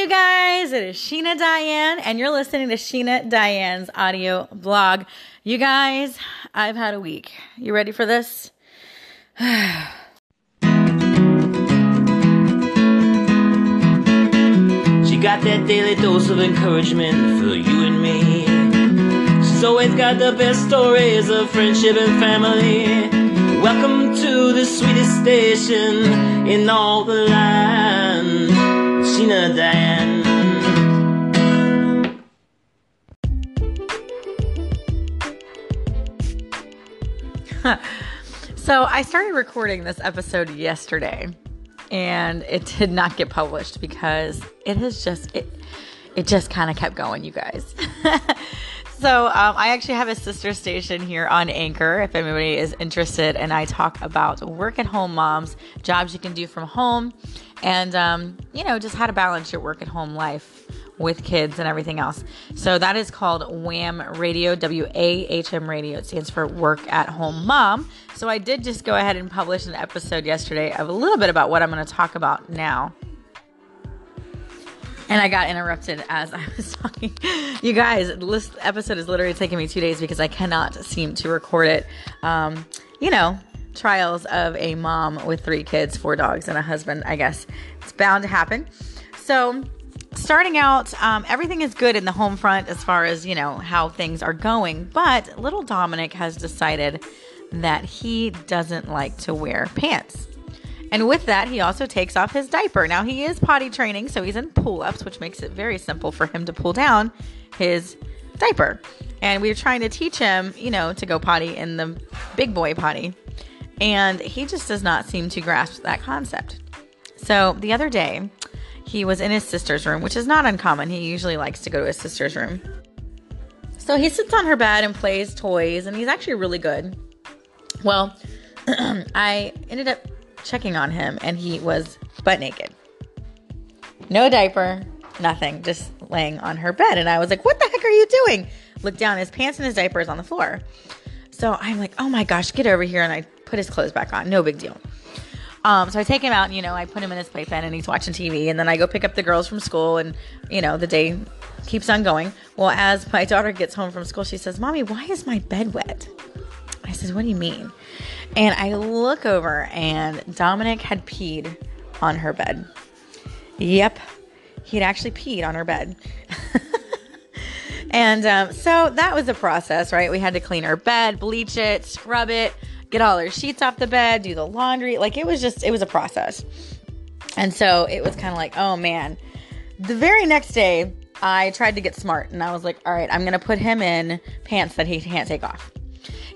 you guys. It is Sheena Diane, and you're listening to Sheena Diane's audio blog. You guys, I've had a week. You ready for this? She got that daily dose of encouragement for you and me. She's always got the best stories of friendship and family. Welcome to the sweetest station in all the land, Diane. So I started recording this episode yesterday, and it did not get published because it has just it it just kind of kept going, you guys. so um, I actually have a sister station here on Anchor if anybody is interested, and I talk about work at home moms, jobs you can do from home, and um, you know just how to balance your work at home life with kids and everything else. So that is called WHAM Radio, W A H M Radio. It stands for Work at Home Mom. So I did just go ahead and publish an episode yesterday of a little bit about what I'm going to talk about now. And I got interrupted as I was talking. You guys, this episode is literally taking me two days because I cannot seem to record it. Um, you know, trials of a mom with three kids, four dogs, and a husband. I guess it's bound to happen. So, starting out, um, everything is good in the home front as far as you know how things are going. But little Dominic has decided that he doesn't like to wear pants. And with that, he also takes off his diaper. Now, he is potty training, so he's in pull ups, which makes it very simple for him to pull down his diaper. And we are trying to teach him, you know, to go potty in the big boy potty. And he just does not seem to grasp that concept. So the other day, he was in his sister's room, which is not uncommon. He usually likes to go to his sister's room. So he sits on her bed and plays toys, and he's actually really good. Well, I ended up checking on him, and he was butt naked. No diaper, nothing, just laying on her bed. And I was like, What the heck are you doing? Look down, his pants and his diapers on the floor. So I'm like, Oh my gosh, get over here. And I put his clothes back on. No big deal. Um, so I take him out, and, you know, I put him in his playpen and he's watching TV. And then I go pick up the girls from school, and, you know, the day keeps on going. Well, as my daughter gets home from school, she says, Mommy, why is my bed wet? I says, What do you mean? And I look over, and Dominic had peed on her bed. Yep, he had actually peed on her bed. and um, so that was a process, right? We had to clean her bed, bleach it, scrub it, get all her sheets off the bed, do the laundry. Like it was just, it was a process. And so it was kind of like, oh man. The very next day, I tried to get smart and I was like, all right, I'm going to put him in pants that he can't take off.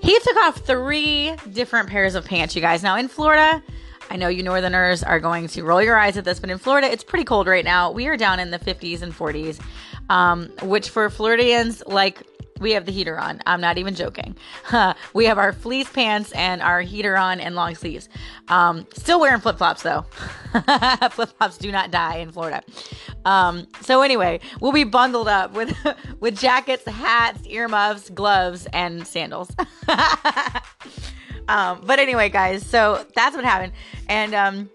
He took off three different pairs of pants, you guys. Now in Florida, I know you northerners are going to roll your eyes at this, but in Florida, it's pretty cold right now. We are down in the 50s and 40s, um, which for Floridians, like we have the heater on. I'm not even joking. we have our fleece pants and our heater on and long sleeves. Um, still wearing flip flops though. flip flops do not die in Florida. Um, so anyway, we'll be bundled up with with jackets, hats, earmuffs, gloves, and sandals. um, but anyway, guys, so that's what happened, and um,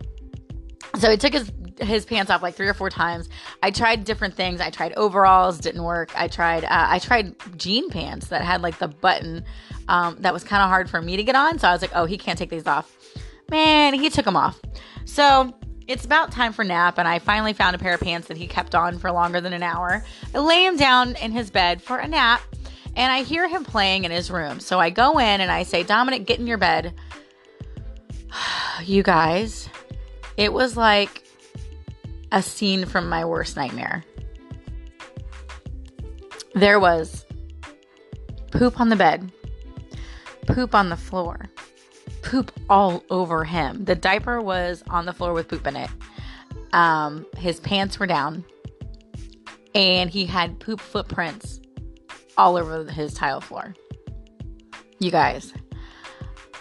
so he took his his pants off like three or four times. I tried different things. I tried overalls, didn't work. I tried uh, I tried jean pants that had like the button um, that was kind of hard for me to get on. So I was like, oh, he can't take these off. Man, he took them off. So it's about time for nap, and I finally found a pair of pants that he kept on for longer than an hour. I lay him down in his bed for a nap, and I hear him playing in his room. So I go in and I say, Dominic, get in your bed. you guys, it was like a scene from my worst nightmare. There was poop on the bed, poop on the floor, poop all over him. The diaper was on the floor with poop in it. Um, his pants were down, and he had poop footprints all over his tile floor. You guys,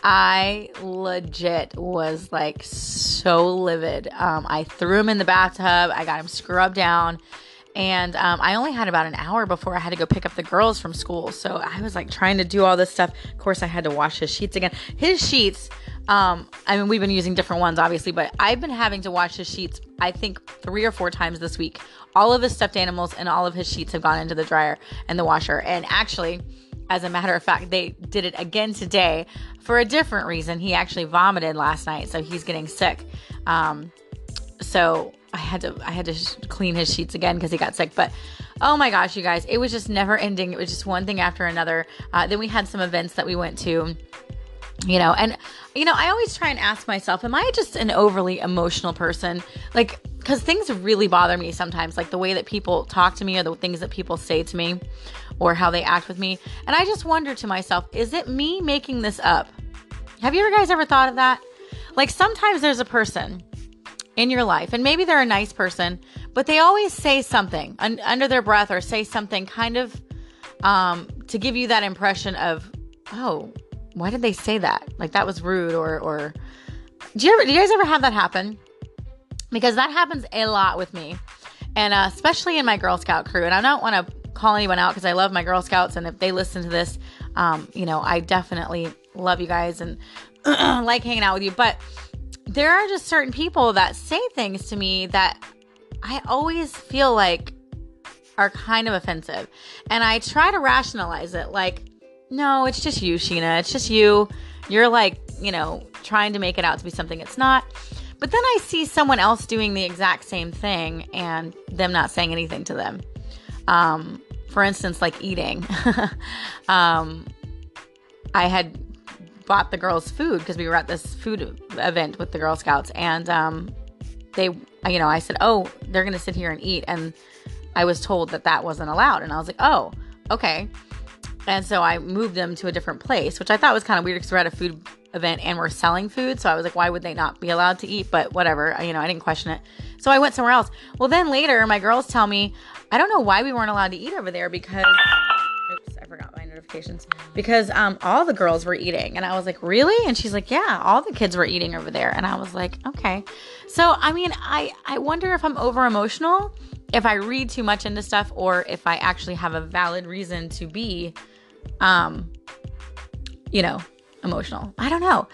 I legit was like so livid. Um, I threw him in the bathtub. I got him scrubbed down. And um, I only had about an hour before I had to go pick up the girls from school. So I was like trying to do all this stuff. Of course, I had to wash his sheets again. His sheets, um, I mean, we've been using different ones, obviously, but I've been having to wash his sheets I think three or four times this week. All of his stuffed animals and all of his sheets have gone into the dryer and the washer. And actually, as a matter of fact, they did it again today for a different reason. He actually vomited last night, so he's getting sick. Um, so I had to I had to sh- clean his sheets again because he got sick. But oh my gosh, you guys, it was just never ending. It was just one thing after another. Uh, then we had some events that we went to you know and you know i always try and ask myself am i just an overly emotional person like because things really bother me sometimes like the way that people talk to me or the things that people say to me or how they act with me and i just wonder to myself is it me making this up have you ever guys ever thought of that like sometimes there's a person in your life and maybe they're a nice person but they always say something un- under their breath or say something kind of um, to give you that impression of oh why did they say that? Like that was rude or or do you ever do you guys ever have that happen? Because that happens a lot with me. And uh, especially in my Girl Scout crew. And I don't want to call anyone out because I love my Girl Scouts and if they listen to this, um, you know, I definitely love you guys and like hanging out with you. But there are just certain people that say things to me that I always feel like are kind of offensive. And I try to rationalize it like no, it's just you, Sheena. It's just you. You're like, you know, trying to make it out to be something it's not. But then I see someone else doing the exact same thing and them not saying anything to them. Um, for instance, like eating. um, I had bought the girls food because we were at this food event with the Girl Scouts, and um, they, you know, I said, "Oh, they're to sit here and eat," and I was told that that wasn't allowed, and I was like, "Oh, okay." And so I moved them to a different place, which I thought was kind of weird because we're at a food event and we're selling food. So I was like, why would they not be allowed to eat? But whatever, you know, I didn't question it. So I went somewhere else. Well, then later, my girls tell me, I don't know why we weren't allowed to eat over there because. Oops, I forgot my notifications. Because um, all the girls were eating. And I was like, really? And she's like, yeah, all the kids were eating over there. And I was like, okay. So, I mean, I, I wonder if I'm over emotional, if I read too much into stuff, or if I actually have a valid reason to be um, you know, emotional. I don't know.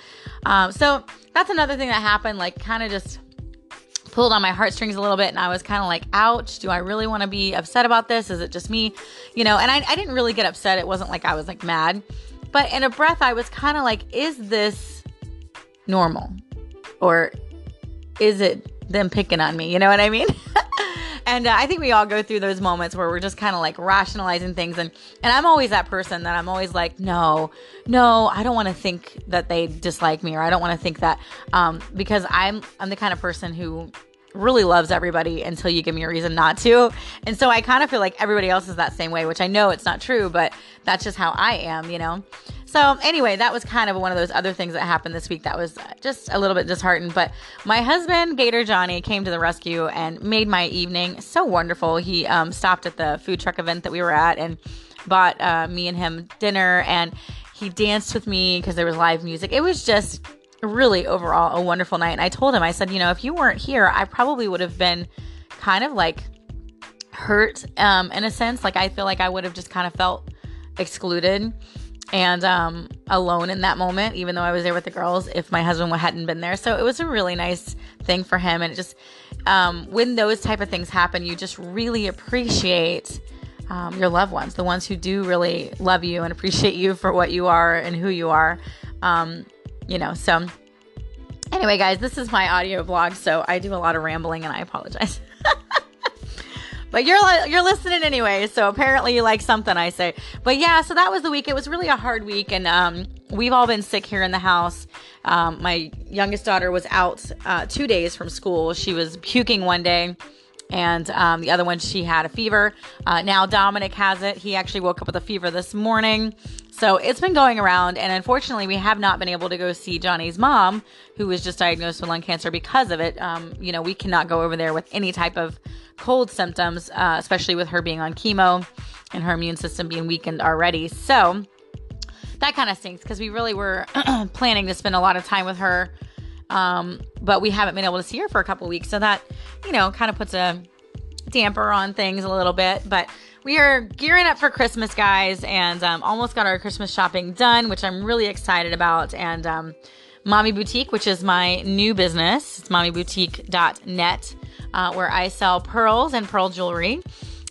Um, so that's another thing that happened, like kind of just pulled on my heartstrings a little bit. And I was kind of like, ouch, do I really want to be upset about this? Is it just me? You know, and I, I didn't really get upset. It wasn't like I was like mad. But in a breath, I was kind of like, is this normal? Or is it them picking on me? You know what I mean? and uh, I think we all go through those moments where we're just kind of like rationalizing things, and and I'm always that person that I'm always like, no, no, I don't want to think that they dislike me, or I don't want to think that, um, because I'm I'm the kind of person who really loves everybody until you give me a reason not to. And so I kind of feel like everybody else is that same way, which I know it's not true, but that's just how I am, you know? So, anyway, that was kind of one of those other things that happened this week that was just a little bit disheartened. But my husband, Gator Johnny, came to the rescue and made my evening so wonderful. He um, stopped at the food truck event that we were at and bought uh, me and him dinner, and he danced with me because there was live music. It was just really overall a wonderful night. And I told him, I said, you know, if you weren't here, I probably would have been kind of like hurt um, in a sense. Like I feel like I would have just kind of felt excluded and um, alone in that moment, even though I was there with the girls, if my husband hadn't been there. So it was a really nice thing for him. And it just, um, when those type of things happen, you just really appreciate um, your loved ones, the ones who do really love you and appreciate you for what you are and who you are. Um, you know, so anyway, guys, this is my audio blog. So I do a lot of rambling and I apologize. But you're you're listening anyway, so apparently you like something I say. But yeah, so that was the week. It was really a hard week, and um, we've all been sick here in the house. Um, my youngest daughter was out uh, two days from school. She was puking one day and um, the other one she had a fever uh, now dominic has it he actually woke up with a fever this morning so it's been going around and unfortunately we have not been able to go see johnny's mom who was just diagnosed with lung cancer because of it um, you know we cannot go over there with any type of cold symptoms, uh, especially with her being on chemo and her immune system being weakened already. So that kind of stinks because we really were planning to spend a lot of time with her. Um, but we haven't been able to see her for a couple weeks. So that, you know, kind of puts a damper on things a little bit. But we are gearing up for Christmas, guys, and um, almost got our Christmas shopping done, which I'm really excited about. And um, Mommy Boutique, which is my new business, it's mommyboutique.net. uh, where I sell pearls and pearl jewelry.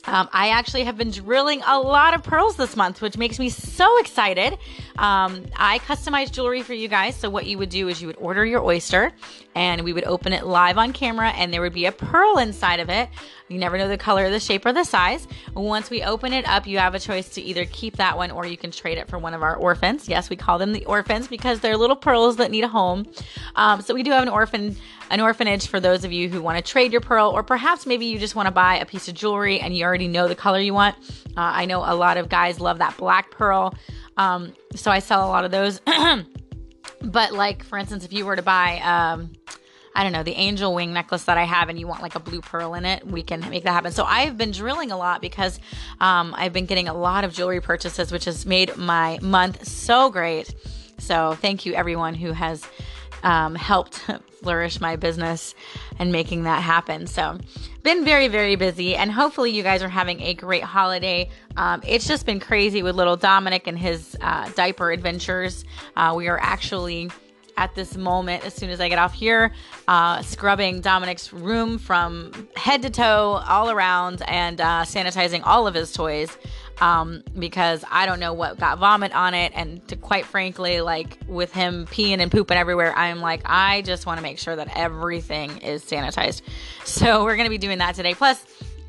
Um, I actually have been drilling a lot of pearls this month, which makes me so excited. Um, I customize jewelry for you guys. So, what you would do is you would order your oyster and we would open it live on camera, and there would be a pearl inside of it. You never know the color, the shape, or the size. Once we open it up, you have a choice to either keep that one or you can trade it for one of our orphans. Yes, we call them the orphans because they're little pearls that need a home. Um, so, we do have an orphan an orphanage for those of you who want to trade your pearl, or perhaps maybe you just want to buy a piece of jewelry and you already know the color you want. Uh, I know a lot of guys love that black pearl, um, so I sell a lot of those. but, like, for instance, if you were to buy, um, I don't know, the angel wing necklace that I have, and you want like a blue pearl in it, we can make that happen. So I've been drilling a lot because um, I've been getting a lot of jewelry purchases, which has made my month so great. So thank you, everyone who has um, helped flourish my business and making that happen. So, been very, very busy, and hopefully, you guys are having a great holiday. Um, it's just been crazy with little Dominic and his uh, diaper adventures. Uh, we are actually at this moment, as soon as I get off here, uh, scrubbing Dominic's room from head to toe, all around, and uh, sanitizing all of his toys um, because I don't know what got vomit on it. And to quite frankly, like with him peeing and pooping everywhere, I'm like, I just want to make sure that everything is sanitized. So we're going to be doing that today. Plus,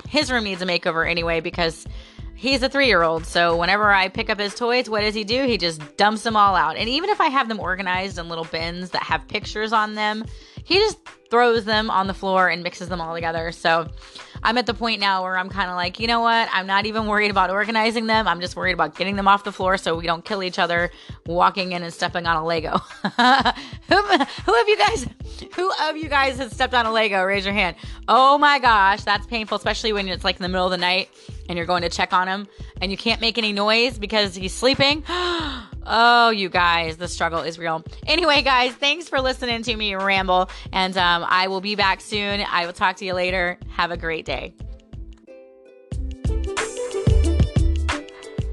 his room needs a makeover anyway because he's a three year old. So whenever I pick up his toys, what does he do? He just dumps them all out. And even if I have them organized in little bins that have pictures on them, he just throws them on the floor and mixes them all together. So I'm at the point now where I'm kind of like, you know what? I'm not even worried about organizing them. I'm just worried about getting them off the floor so we don't kill each other walking in and stepping on a Lego. who, who of you guys, who of you guys has stepped on a Lego? Raise your hand. Oh my gosh, that's painful, especially when it's like in the middle of the night and you're going to check on him and you can't make any noise because he's sleeping. Oh, you guys, the struggle is real. Anyway, guys, thanks for listening to me ramble, and um, I will be back soon. I will talk to you later. Have a great day.